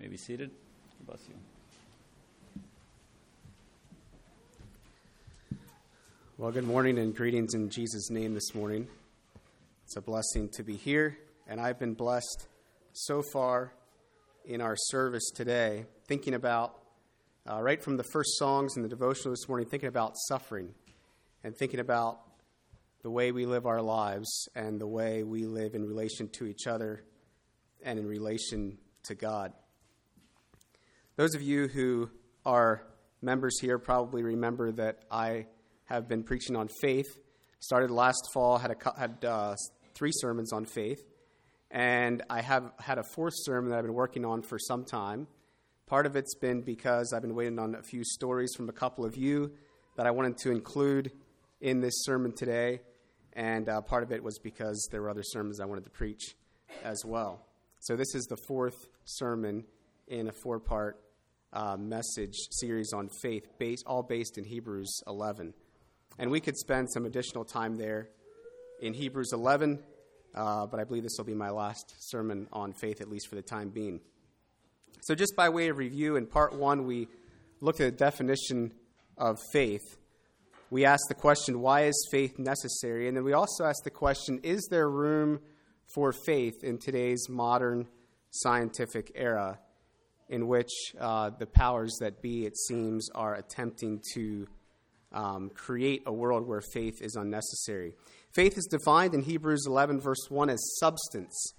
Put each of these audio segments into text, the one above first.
may be seated. Bless you. Well, good morning and greetings in Jesus' name this morning. It's a blessing to be here, and I've been blessed so far in our service today, thinking about, uh, right from the first songs in the devotional this morning, thinking about suffering and thinking about the way we live our lives and the way we live in relation to each other and in relation to God. Those of you who are members here probably remember that I have been preaching on faith. Started last fall, had, a, had uh, three sermons on faith, and I have had a fourth sermon that I've been working on for some time. Part of it's been because I've been waiting on a few stories from a couple of you that I wanted to include in this sermon today, and uh, part of it was because there were other sermons I wanted to preach as well. So, this is the fourth sermon in a four part uh, message series on faith, based, all based in Hebrews 11. And we could spend some additional time there in Hebrews 11, uh, but I believe this will be my last sermon on faith, at least for the time being. So, just by way of review, in part one, we looked at the definition of faith. We asked the question, why is faith necessary? And then we also asked the question, is there room for faith in today's modern scientific era in which uh, the powers that be, it seems, are attempting to um, create a world where faith is unnecessary. Faith is defined in Hebrews 11, verse 1, as substance,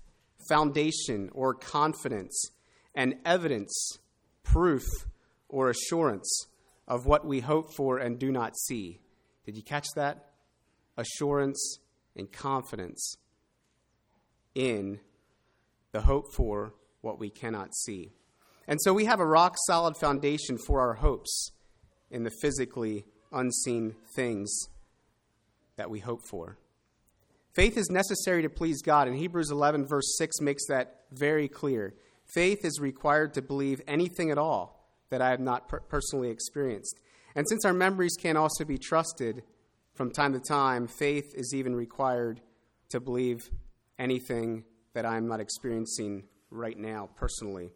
foundation, or confidence, and evidence, proof, or assurance of what we hope for and do not see. Did you catch that? Assurance and confidence in the hope for what we cannot see. And so we have a rock solid foundation for our hopes in the physically unseen things that we hope for. Faith is necessary to please God, and Hebrews 11, verse 6 makes that very clear. Faith is required to believe anything at all that I have not per- personally experienced. And since our memories can also be trusted from time to time, faith is even required to believe anything that I'm not experiencing right now personally.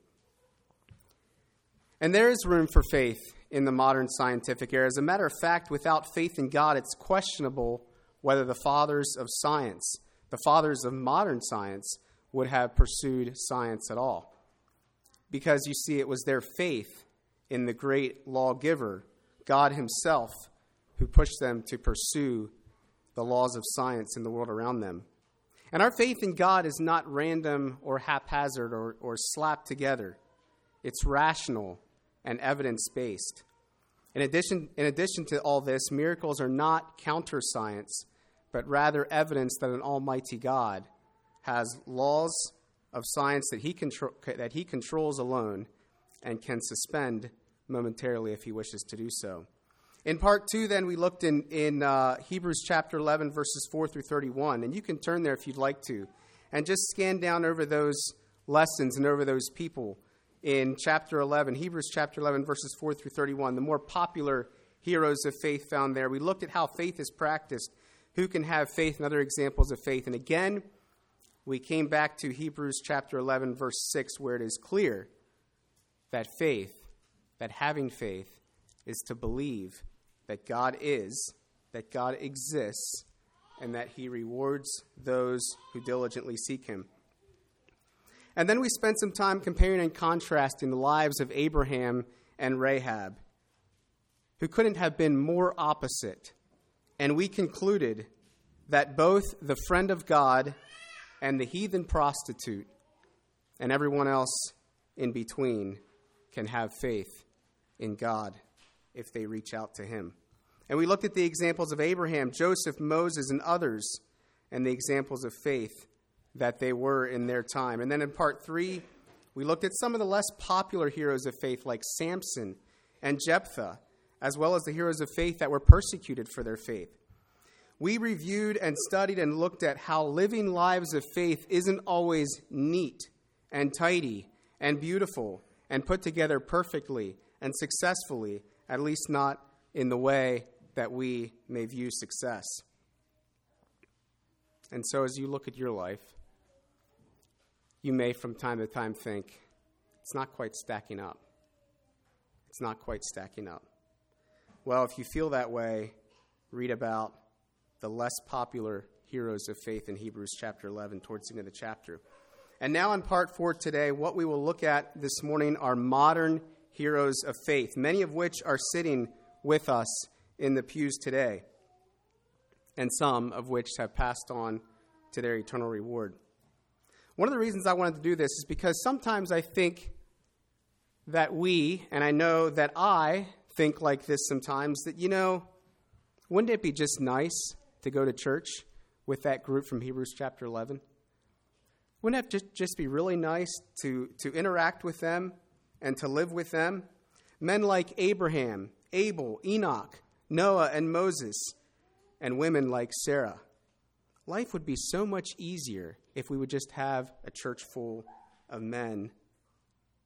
And there is room for faith in the modern scientific era. As a matter of fact, without faith in God, it's questionable whether the fathers of science, the fathers of modern science, would have pursued science at all. Because you see, it was their faith in the great lawgiver, God Himself, who pushed them to pursue the laws of science in the world around them. And our faith in God is not random or haphazard or, or slapped together, it's rational and evidence based. In addition, in addition to all this, miracles are not counter science, but rather evidence that an almighty God has laws of science that he, contro- that he controls alone and can suspend momentarily if he wishes to do so. In part two, then, we looked in, in uh, Hebrews chapter 11, verses 4 through 31. And you can turn there if you'd like to. And just scan down over those lessons and over those people in chapter 11, Hebrews chapter 11, verses 4 through 31, the more popular heroes of faith found there. We looked at how faith is practiced, who can have faith, and other examples of faith. And again, we came back to Hebrews chapter 11, verse 6, where it is clear that faith, that having faith, is to believe that God is, that God exists, and that he rewards those who diligently seek him. And then we spent some time comparing and contrasting the lives of Abraham and Rahab, who couldn't have been more opposite. And we concluded that both the friend of God and the heathen prostitute and everyone else in between can have faith in God if they reach out to Him. And we looked at the examples of Abraham, Joseph, Moses, and others, and the examples of faith that they were in their time. And then in part three, we looked at some of the less popular heroes of faith like Samson and Jephthah, as well as the heroes of faith that were persecuted for their faith. We reviewed and studied and looked at how living lives of faith isn't always neat and tidy and beautiful and put together perfectly and successfully, at least not in the way that we may view success. And so, as you look at your life, you may from time to time think, it's not quite stacking up. It's not quite stacking up. Well, if you feel that way, read about the less popular heroes of faith in Hebrews chapter 11 towards the end of the chapter. And now, in part four today, what we will look at this morning are modern heroes of faith, many of which are sitting with us in the pews today, and some of which have passed on to their eternal reward. One of the reasons I wanted to do this is because sometimes I think that we, and I know that I think like this sometimes, that, you know, wouldn't it be just nice to go to church with that group from Hebrews chapter 11? Wouldn't it just, be really nice to, to interact with them and to live with them? Men like Abraham, Abel, Enoch, Noah, and Moses, and women like Sarah. Life would be so much easier if we would just have a church full of men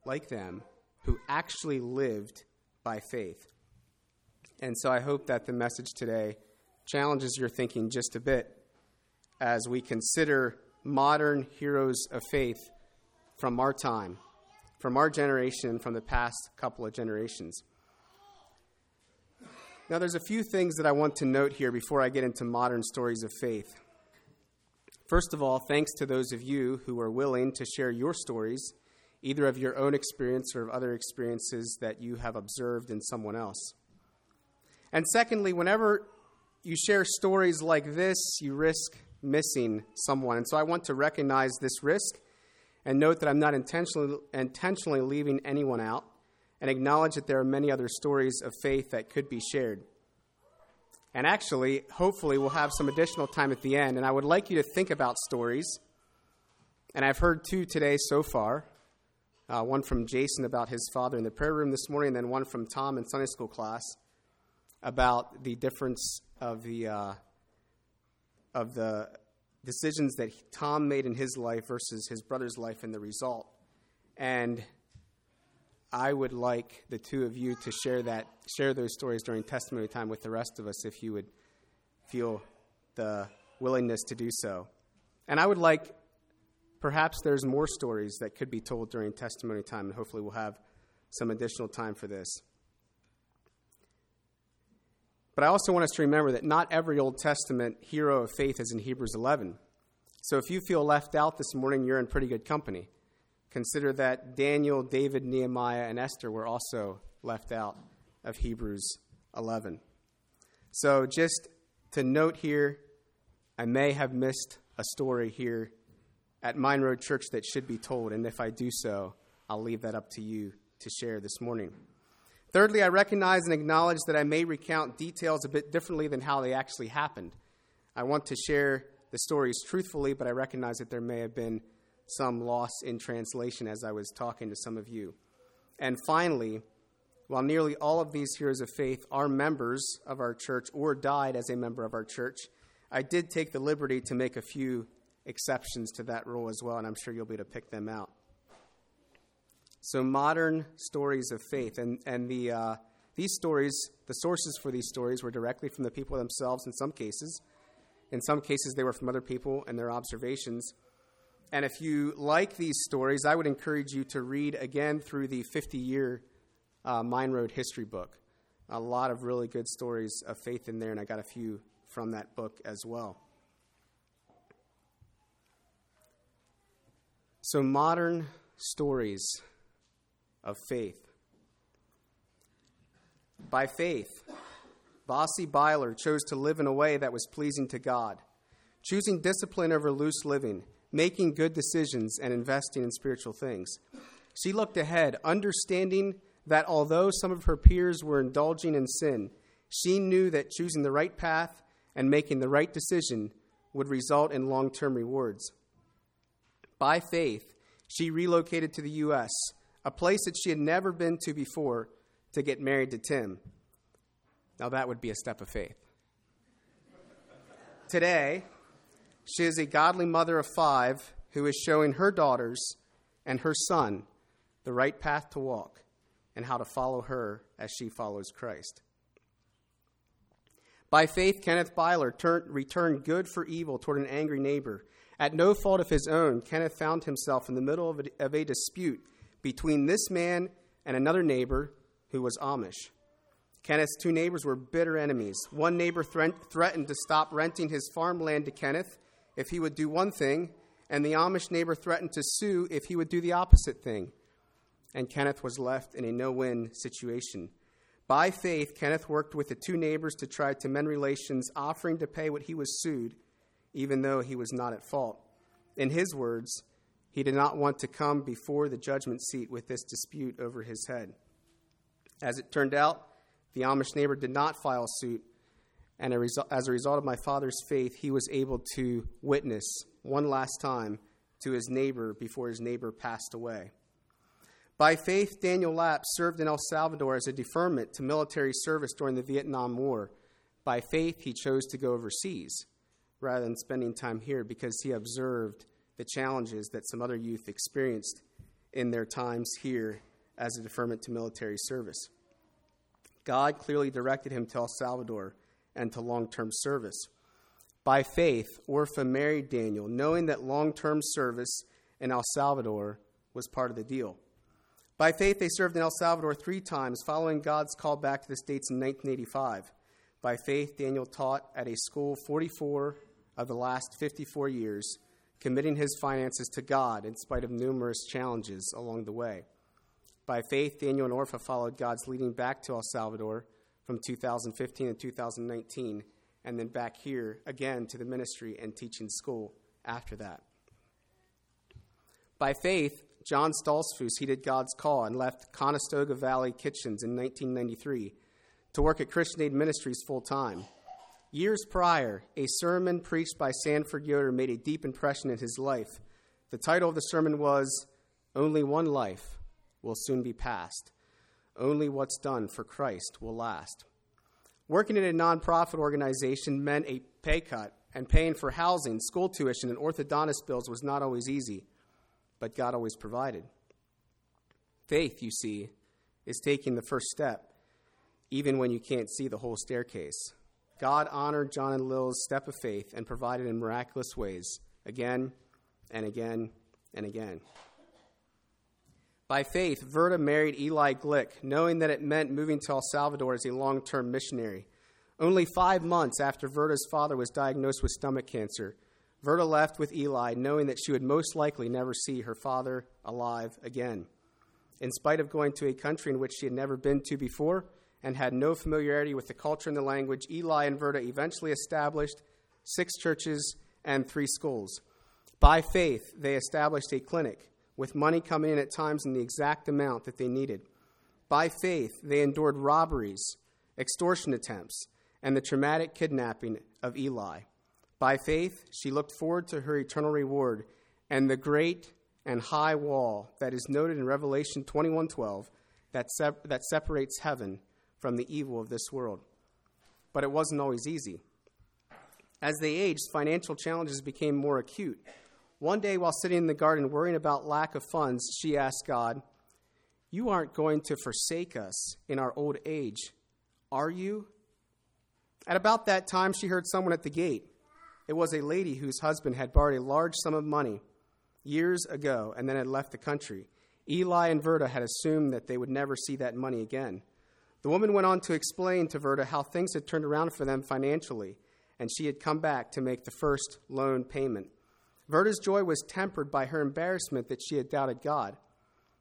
like them who actually lived by faith. And so I hope that the message today challenges your thinking just a bit as we consider modern heroes of faith from our time, from our generation, from the past couple of generations. Now, there's a few things that I want to note here before I get into modern stories of faith. First of all, thanks to those of you who are willing to share your stories, either of your own experience or of other experiences that you have observed in someone else. And secondly, whenever you share stories like this, you risk missing someone. And so I want to recognize this risk and note that I'm not intentionally, intentionally leaving anyone out and acknowledge that there are many other stories of faith that could be shared. And actually, hopefully, we'll have some additional time at the end. And I would like you to think about stories. And I've heard two today so far uh, one from Jason about his father in the prayer room this morning, and then one from Tom in Sunday school class about the difference of the uh, of the decisions that Tom made in his life versus his brother's life and the result. And I would like the two of you to share that share those stories during testimony time with the rest of us if you would feel the willingness to do so. And I would like perhaps there's more stories that could be told during testimony time and hopefully we'll have some additional time for this. But I also want us to remember that not every Old Testament hero of faith is in Hebrews 11. So if you feel left out this morning, you're in pretty good company. Consider that Daniel, David, Nehemiah, and Esther were also left out of Hebrews 11. So just to note here, I may have missed a story here at Mine Road Church that should be told, and if I do so, I'll leave that up to you to share this morning. Thirdly, I recognize and acknowledge that I may recount details a bit differently than how they actually happened. I want to share the stories truthfully, but I recognize that there may have been some loss in translation as I was talking to some of you. And finally, while nearly all of these heroes of faith are members of our church or died as a member of our church, I did take the liberty to make a few exceptions to that rule as well, and I'm sure you'll be able to pick them out. So, modern stories of faith. And, and the, uh, these stories, the sources for these stories were directly from the people themselves in some cases. In some cases, they were from other people and their observations. And if you like these stories, I would encourage you to read again through the 50 year uh, Mine Road history book. A lot of really good stories of faith in there, and I got a few from that book as well. So, modern stories of faith. By faith, Bossy Byler chose to live in a way that was pleasing to God, choosing discipline over loose living, making good decisions, and investing in spiritual things. She looked ahead, understanding that although some of her peers were indulging in sin, she knew that choosing the right path and making the right decision would result in long term rewards. By faith, she relocated to the U.S a place that she had never been to before, to get married to Tim. Now, that would be a step of faith. Today, she is a godly mother of five who is showing her daughters and her son the right path to walk and how to follow her as she follows Christ. By faith, Kenneth Beiler turned, returned good for evil toward an angry neighbor. At no fault of his own, Kenneth found himself in the middle of a, of a dispute between this man and another neighbor who was Amish. Kenneth's two neighbors were bitter enemies. One neighbor threatened to stop renting his farmland to Kenneth if he would do one thing, and the Amish neighbor threatened to sue if he would do the opposite thing. And Kenneth was left in a no win situation. By faith, Kenneth worked with the two neighbors to try to mend relations, offering to pay what he was sued, even though he was not at fault. In his words, he did not want to come before the judgment seat with this dispute over his head. As it turned out, the Amish neighbor did not file suit, and as a result of my father's faith, he was able to witness one last time to his neighbor before his neighbor passed away. By faith, Daniel Lapp served in El Salvador as a deferment to military service during the Vietnam War. By faith, he chose to go overseas rather than spending time here because he observed the challenges that some other youth experienced in their times here as a deferment to military service. God clearly directed him to El Salvador and to long term service. By faith, Orpha married Daniel, knowing that long term service in El Salvador was part of the deal. By faith, they served in El Salvador three times, following God's call back to the States in 1985. By faith, Daniel taught at a school 44 of the last 54 years, committing his finances to God in spite of numerous challenges along the way. By faith, Daniel and Orpha followed God's leading back to El Salvador from 2015 and 2019, and then back here again to the ministry and teaching school after that. By faith, John Stoltzfus heeded God's call and left Conestoga Valley Kitchens in 1993 to work at Christian Aid Ministries full time. Years prior, a sermon preached by Sanford Yoder made a deep impression in his life. The title of the sermon was Only One Life Will Soon Be Past. Only what's done for Christ will last. Working in a nonprofit organization meant a pay cut, and paying for housing, school tuition, and orthodontist bills was not always easy but God always provided. Faith, you see, is taking the first step, even when you can't see the whole staircase. God honored John and Lil's step of faith and provided in miraculous ways, again and again and again. By faith, Verda married Eli Glick, knowing that it meant moving to El Salvador as a long term missionary. Only five months after Verda's father was diagnosed with stomach cancer, Verda left with Eli, knowing that she would most likely never see her father alive again. In spite of going to a country in which she had never been to before and had no familiarity with the culture and the language, Eli and Verda eventually established six churches and three schools. By faith, they established a clinic with money coming in at times in the exact amount that they needed. By faith, they endured robberies, extortion attempts, and the traumatic kidnapping of Eli. By faith, she looked forward to her eternal reward and the great and high wall that is noted in Revelation 21:12 that, that separates heaven from the evil of this world. But it wasn't always easy. As they aged, financial challenges became more acute. One day, while sitting in the garden worrying about lack of funds, she asked God, You aren't going to forsake us in our old age, are you? At about that time, she heard someone at the gate. It was a lady whose husband had borrowed a large sum of money years ago and then had left the country. Eli and Verda had assumed that they would never see that money again. The woman went on to explain to Verda how things had turned around for them financially, and she had come back to make the first loan payment. Verda's joy was tempered by her embarrassment that she had doubted God.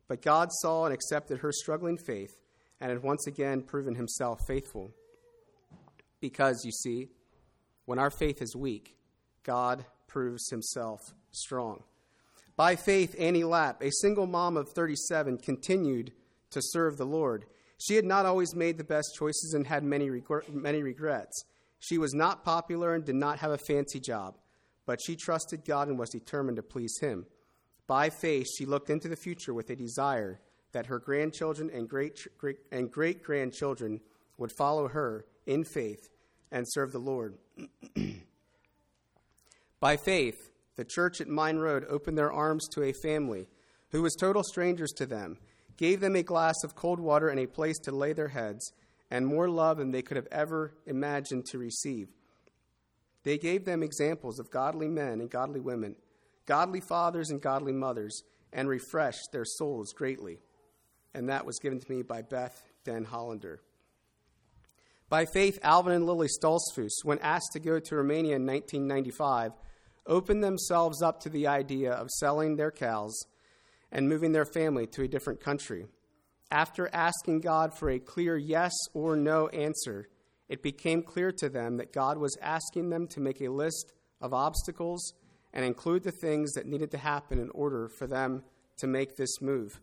But God saw and accepted her struggling faith and had once again proven himself faithful. Because, you see, when our faith is weak, God proves himself strong. By faith, Annie Lapp, a single mom of 37, continued to serve the Lord. She had not always made the best choices and had many, many regrets. She was not popular and did not have a fancy job, but she trusted God and was determined to please Him. By faith, she looked into the future with a desire that her grandchildren and great, great and great grandchildren would follow her in faith and serve the Lord. By faith, the church at Mine Road opened their arms to a family who was total strangers to them, gave them a glass of cold water and a place to lay their heads, and more love than they could have ever imagined to receive. They gave them examples of godly men and godly women, godly fathers and godly mothers, and refreshed their souls greatly. And that was given to me by Beth Den Hollander. By faith, Alvin and Lily Stoltzfus, when asked to go to Romania in 1995, opened themselves up to the idea of selling their cows and moving their family to a different country. After asking God for a clear yes or no answer, it became clear to them that God was asking them to make a list of obstacles and include the things that needed to happen in order for them to make this move.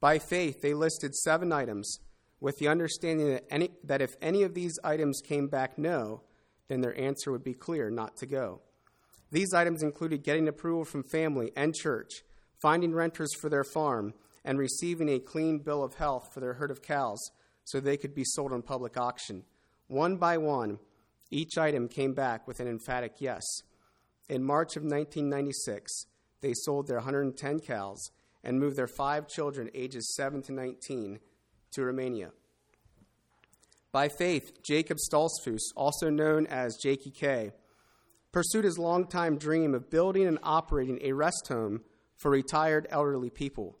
By faith, they listed seven items with the understanding that, any, that if any of these items came back no, then their answer would be clear not to go. These items included getting approval from family and church, finding renters for their farm, and receiving a clean bill of health for their herd of cows so they could be sold on public auction. One by one, each item came back with an emphatic yes. In March of 1996, they sold their 110 cows and moved their five children, ages 7 to 19, to Romania. By faith, Jacob Stoltzfus, also known as Jakey K, pursued his longtime dream of building and operating a rest home for retired elderly people.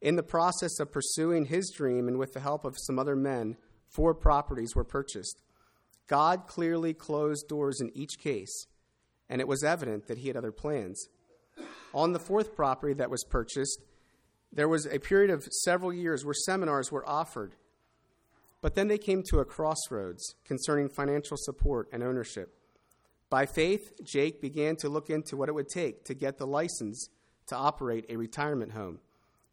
In the process of pursuing his dream and with the help of some other men, four properties were purchased. God clearly closed doors in each case, and it was evident that he had other plans. On the fourth property that was purchased, there was a period of several years where seminars were offered, but then they came to a crossroads concerning financial support and ownership. By faith, Jake began to look into what it would take to get the license to operate a retirement home.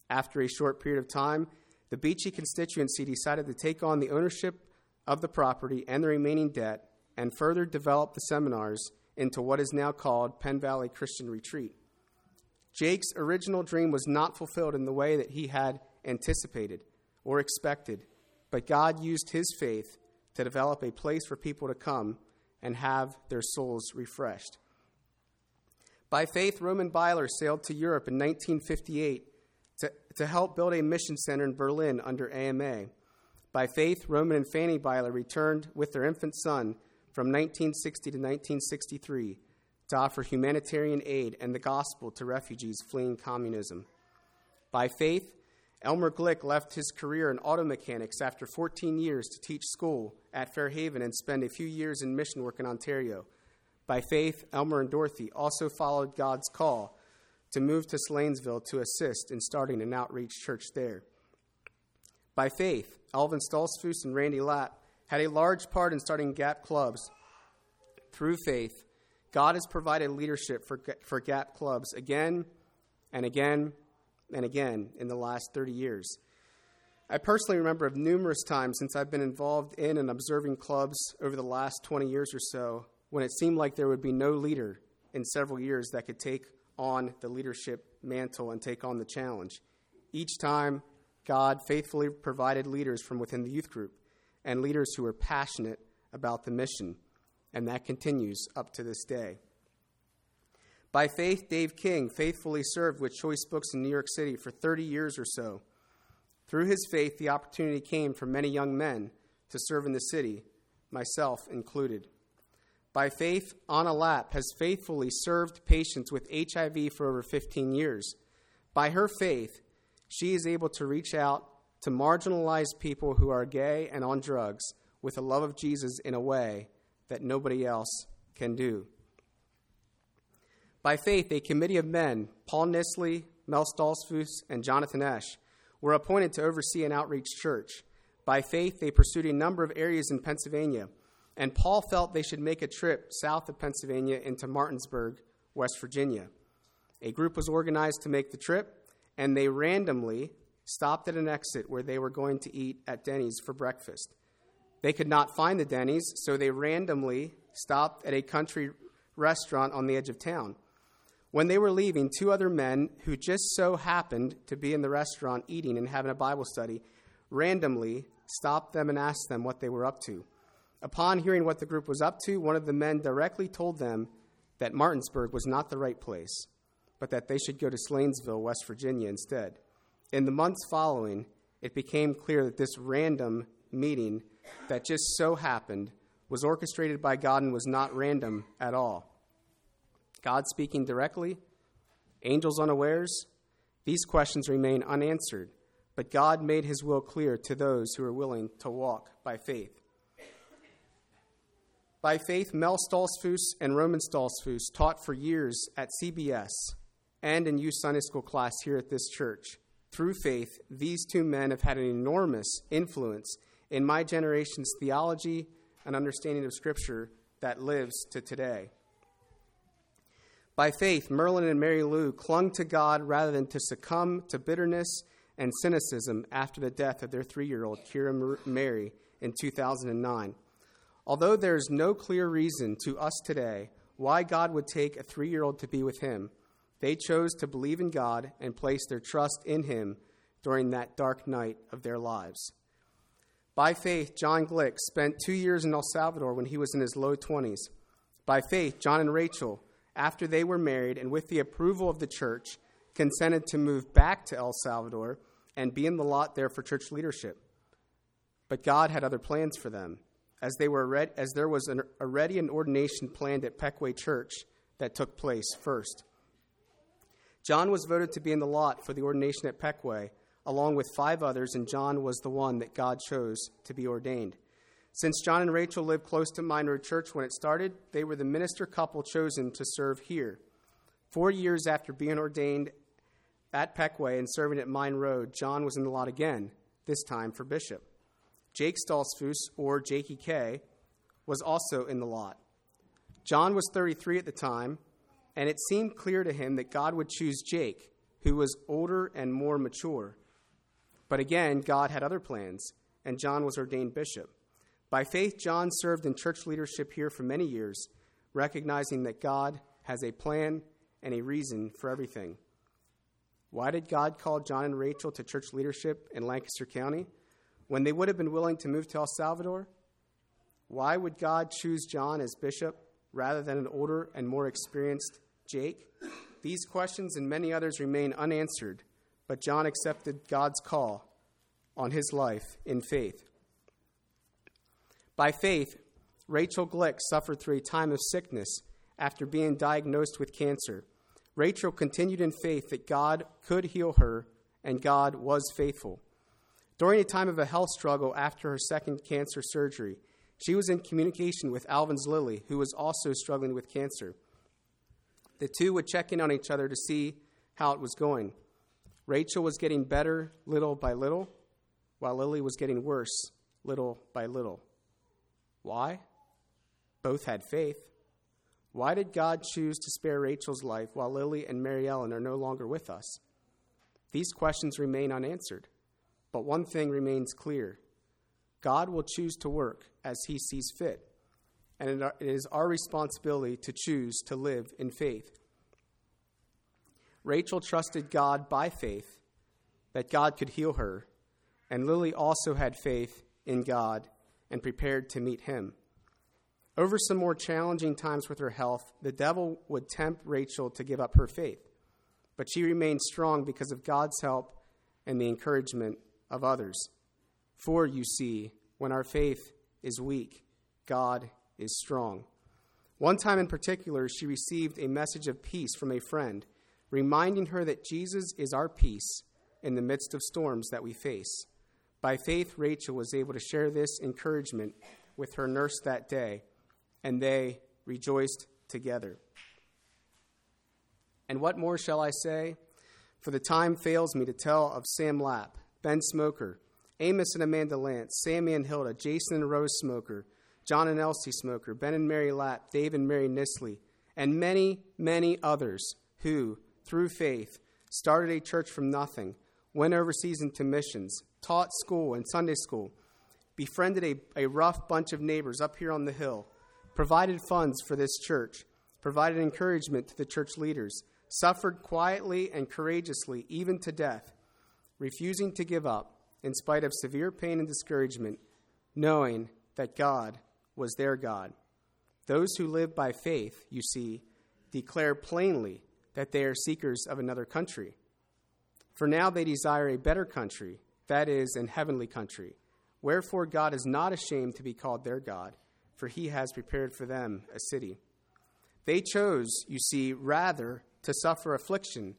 After a short period of time, the Beachy constituency decided to take on the ownership of the property and the remaining debt and further developed the seminars into what is now called Penn Valley Christian Retreat. Jake's original dream was not fulfilled in the way that he had anticipated or expected, but God used his faith to develop a place for people to come and have their souls refreshed. By faith, Roman Byler sailed to Europe in 1958 to, to help build a mission center in Berlin under AMA. By faith, Roman and Fanny Byler returned with their infant son from 1960 to 1963 to offer humanitarian aid and the gospel to refugees fleeing communism. By faith, Elmer Glick left his career in auto mechanics after 14 years to teach school at Fairhaven and spend a few years in mission work in Ontario. By faith, Elmer and Dorothy also followed God's call to move to Slanesville to assist in starting an outreach church there. By faith, Alvin Stoltzfus and Randy Lapp had a large part in starting Gap clubs. Through faith, God has provided leadership for, for GAP clubs again and again and again in the last 30 years. I personally remember of numerous times since I've been involved in and observing clubs over the last 20 years or so when it seemed like there would be no leader in several years that could take on the leadership mantle and take on the challenge. Each time, God faithfully provided leaders from within the youth group and leaders who were passionate about the mission and that continues up to this day. By faith, Dave King faithfully served with Choice Books in New York City for 30 years or so. Through his faith, the opportunity came for many young men to serve in the city, myself included. By faith, Anna Lapp has faithfully served patients with HIV for over 15 years. By her faith, she is able to reach out to marginalized people who are gay and on drugs with the love of Jesus in a way that nobody else can do. By faith, a committee of men, Paul Nisley, Mel Stoltzfus, and Jonathan Esch, were appointed to oversee an outreach church. By faith, they pursued a number of areas in Pennsylvania, and Paul felt they should make a trip south of Pennsylvania into Martinsburg, West Virginia. A group was organized to make the trip, and they randomly stopped at an exit where they were going to eat at Denny's for breakfast. They could not find the Denny's, so they randomly stopped at a country restaurant on the edge of town. When they were leaving, two other men who just so happened to be in the restaurant eating and having a Bible study randomly stopped them and asked them what they were up to. Upon hearing what the group was up to, one of the men directly told them that Martinsburg was not the right place, but that they should go to Slanesville, West Virginia instead. In the months following, it became clear that this random meeting that just so happened was orchestrated by God and was not random at all. God speaking directly, angels unawares, These questions remain unanswered, but God made his will clear to those who are willing to walk by faith. By faith, Mel Stoltzfus and Roman Stoltzfus taught for years at CBS and in youth Sunday school class here at this church. Through faith, these two men have had an enormous influence in my generation's theology and understanding of Scripture that lives to today. By faith, Merlin and Mary Lou clung to God rather than to succumb to bitterness and cynicism after the death of their three year old, Kira Mary, in 2009. Although there is no clear reason to us today why God would take a three year old to be with him, they chose to believe in God and place their trust in him during that dark night of their lives. By faith, John Glick spent two years in El Salvador when he was in his low 20s. By faith, John and Rachel, after they were married and with the approval of the church, consented to move back to El Salvador and be in the lot there for church leadership. But God had other plans for them, as, they were read, as there was an, already an ordination planned at Pequea Church that took place first. John was voted to be in the lot for the ordination at Pequea along with five others, and John was the one that God chose to be ordained. Since John and Rachel lived close to Mine Road Church when it started, they were the minister couple chosen to serve here. Four years after being ordained at Pequea and serving at Mine Road, John was in the lot again, this time for bishop. Jake Stoltzfus, or Jakey K, was also in the lot. John was 33 at the time, and it seemed clear to him that God would choose Jake, who was older and more mature. But again, God had other plans, and John was ordained bishop. By faith, John served in church leadership here for many years, recognizing that God has a plan and a reason for everything. Why did God call John and Rachel to church leadership in Lancaster County when they would have been willing to move to El Salvador? Why would God choose John as bishop rather than an older and more experienced Jake? These questions and many others remain unanswered but John accepted God's call on his life in faith. By faith, Rachel Glick suffered through a time of sickness after being diagnosed with cancer. Rachel continued in faith that God could heal her, and God was faithful. During a time of a health struggle after her second cancer surgery, she was in communication with Alvin's Lily, who was also struggling with cancer. The two would check in on each other to see how it was going. Rachel was getting better little by little, while Lily was getting worse little by little. Why? Both had faith. Why did God choose to spare Rachel's life while Lily and Mary Ellen are no longer with us? These questions remain unanswered, but one thing remains clear God will choose to work as he sees fit, and it is our responsibility to choose to live in faith. Rachel trusted God by faith that God could heal her, and Lily also had faith in God and prepared to meet him. Over some more challenging times with her health, the devil would tempt Rachel to give up her faith, but she remained strong because of God's help and the encouragement of others. For, you see, when our faith is weak, God is strong. One time in particular, she received a message of peace from a friend reminding her that Jesus is our peace in the midst of storms that we face. By faith, Rachel was able to share this encouragement with her nurse that day, and they rejoiced together. And what more shall I say? For the time fails me to tell of Sam Lapp, Ben Smoker, Amos and Amanda Lance, Sammy and Hilda, Jason and Rose Smoker, John and Elsie Smoker, Ben and Mary Lapp, Dave and Mary Nisley, and many, many others who, through faith, started a church from nothing, went overseas into missions, taught school and Sunday school, befriended a, a rough bunch of neighbors up here on the hill, provided funds for this church, provided encouragement to the church leaders, suffered quietly and courageously, even to death, refusing to give up in spite of severe pain and discouragement, knowing that God was their God. Those who live by faith, you see, declare plainly that they are seekers of another country. For now they desire a better country, that is, an heavenly country. Wherefore God is not ashamed to be called their God, for he has prepared for them a city. They chose, you see, rather to suffer affliction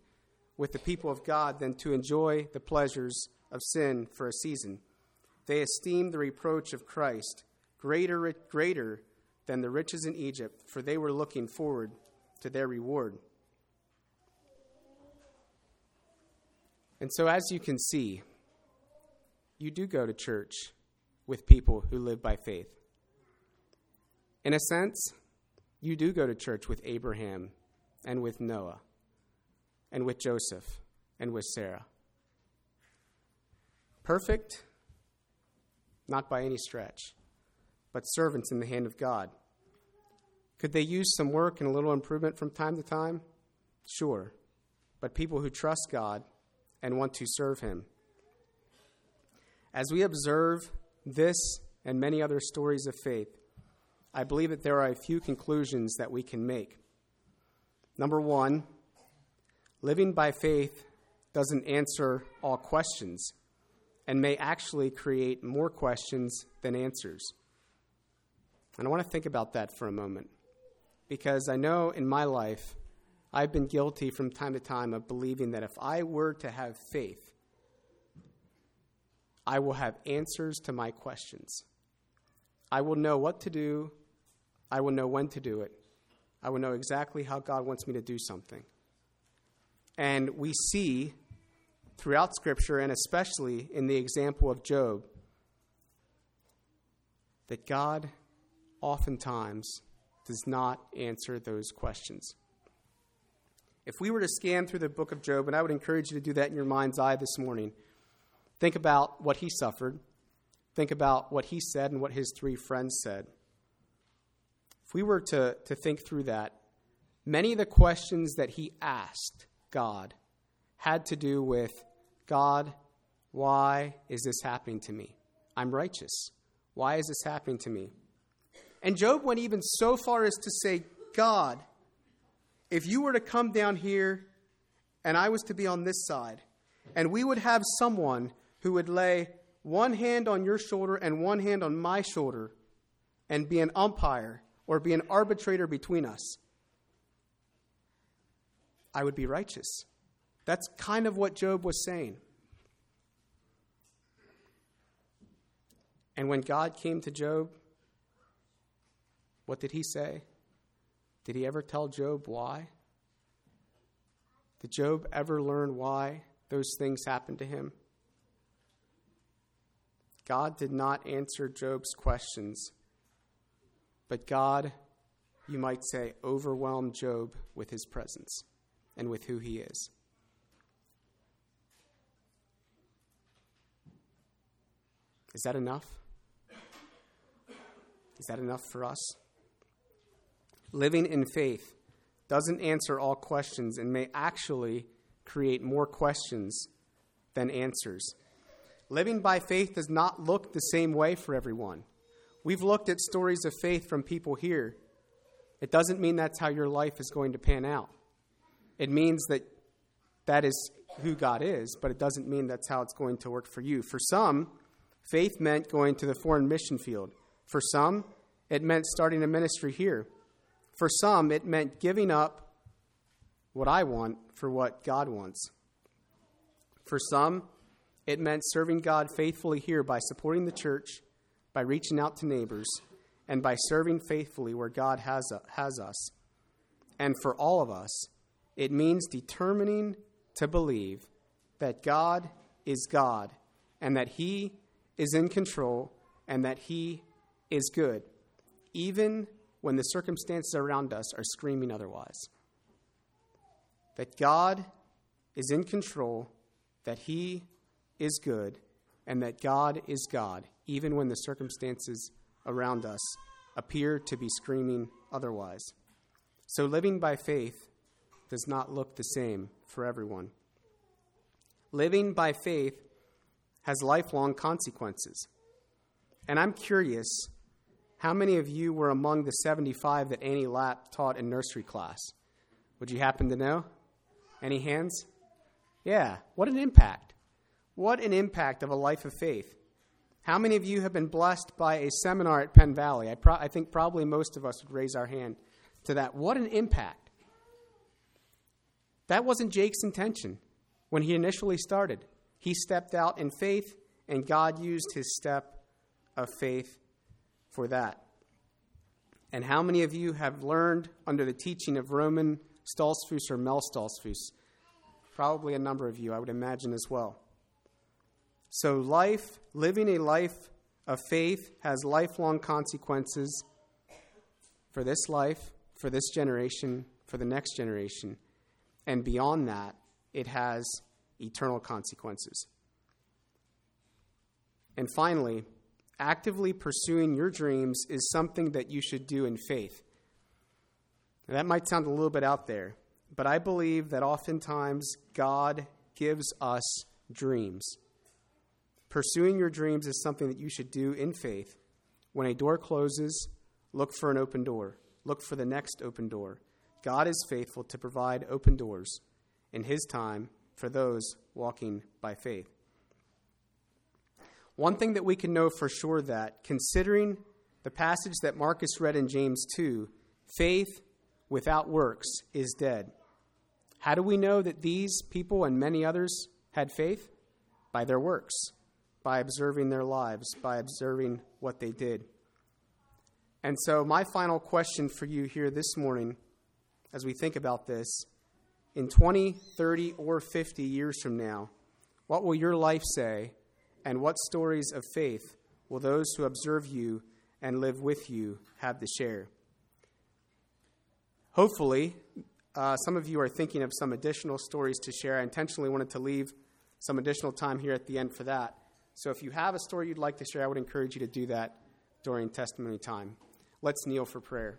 with the people of God than to enjoy the pleasures of sin for a season. They esteemed the reproach of Christ greater, greater than the riches in Egypt, for they were looking forward to their reward. And so, as you can see, you do go to church with people who live by faith. In a sense, you do go to church with Abraham and with Noah and with Joseph and with Sarah. Perfect? Not by any stretch, but servants in the hand of God. Could they use some work and a little improvement from time to time? Sure. But people who trust God and want to serve Him. As we observe this and many other stories of faith, I believe that there are a few conclusions that we can make. Number one, living by faith doesn't answer all questions and may actually create more questions than answers. And I want to think about that for a moment because I know in my life I've been guilty from time to time of believing that if I were to have faith, I will have answers to my questions. I will know what to do. I will know when to do it. I will know exactly how God wants me to do something. And we see throughout Scripture, and especially in the example of Job, that God oftentimes does not answer those questions. If we were to scan through the book of Job, and I would encourage you to do that in your mind's eye this morning, think about what he suffered, think about what he said and what his three friends said. If we were to, to think through that, many of the questions that he asked God had to do with God, why is this happening to me? I'm righteous. Why is this happening to me? And Job went even so far as to say, God, if you were to come down here and I was to be on this side, and we would have someone who would lay one hand on your shoulder and one hand on my shoulder and be an umpire or be an arbitrator between us, I would be righteous. That's kind of what Job was saying. And when God came to Job, what did he say? Did he ever tell Job why? Did Job ever learn why those things happened to him? God did not answer Job's questions, but God, you might say, overwhelmed Job with his presence and with who he is. Is that enough? Is that enough for us? Living in faith doesn't answer all questions and may actually create more questions than answers. Living by faith does not look the same way for everyone. We've looked at stories of faith from people here. It doesn't mean that's how your life is going to pan out. It means that that is who God is, but it doesn't mean that's how it's going to work for you. For some, faith meant going to the foreign mission field. For some, it meant starting a ministry here. For some, it meant giving up what I want for what God wants. For some, it meant serving God faithfully here by supporting the church, by reaching out to neighbors, and by serving faithfully where God has, uh, has us. And for all of us, it means determining to believe that God is God and that He is in control and that He is good, even when the circumstances around us are screaming otherwise. That God is in control, that He is good, and that God is God, even when the circumstances around us appear to be screaming otherwise. So living by faith does not look the same for everyone. Living by faith has lifelong consequences. And I'm curious how many of you were among the 75 that Annie Lapp taught in nursery class? Would you happen to know? Any hands? Yeah, what an impact. What an impact of a life of faith. How many of you have been blessed by a seminar at Penn Valley? I, pro- I think probably most of us would raise our hand to that. What an impact. That wasn't Jake's intention. when he initially started. He stepped out in faith, and God used his step of faith for that. And how many of you have learned under the teaching of Roman Stoltzfus or Mel Stoltzfus? Probably a number of you, I would imagine as well. So, life, living a life of faith, has lifelong consequences for this life, for this generation, for the next generation. And beyond that, it has eternal consequences. And finally, actively pursuing your dreams is something that you should do in faith. Now, that might sound a little bit out there, but I believe that oftentimes God gives us dreams. Pursuing your dreams is something that you should do in faith. When a door closes, look for an open door. Look for the next open door. God is faithful to provide open doors in His time for those walking by faith. One thing that we can know for sure that, considering the passage that Marcus read in James 2, faith without works is dead. How do we know that these people and many others had faith? By their works, by observing their lives, by observing what they did. And so, my final question for you here this morning, as we think about this, in 20, 30, or 50 years from now, what will your life say and what stories of faith will those who observe you and live with you have to share? Hopefully, uh, some of you are thinking of some additional stories to share. I intentionally wanted to leave some additional time here at the end for that. So if you have a story you'd like to share, I would encourage you to do that during testimony time. Let's kneel for prayer.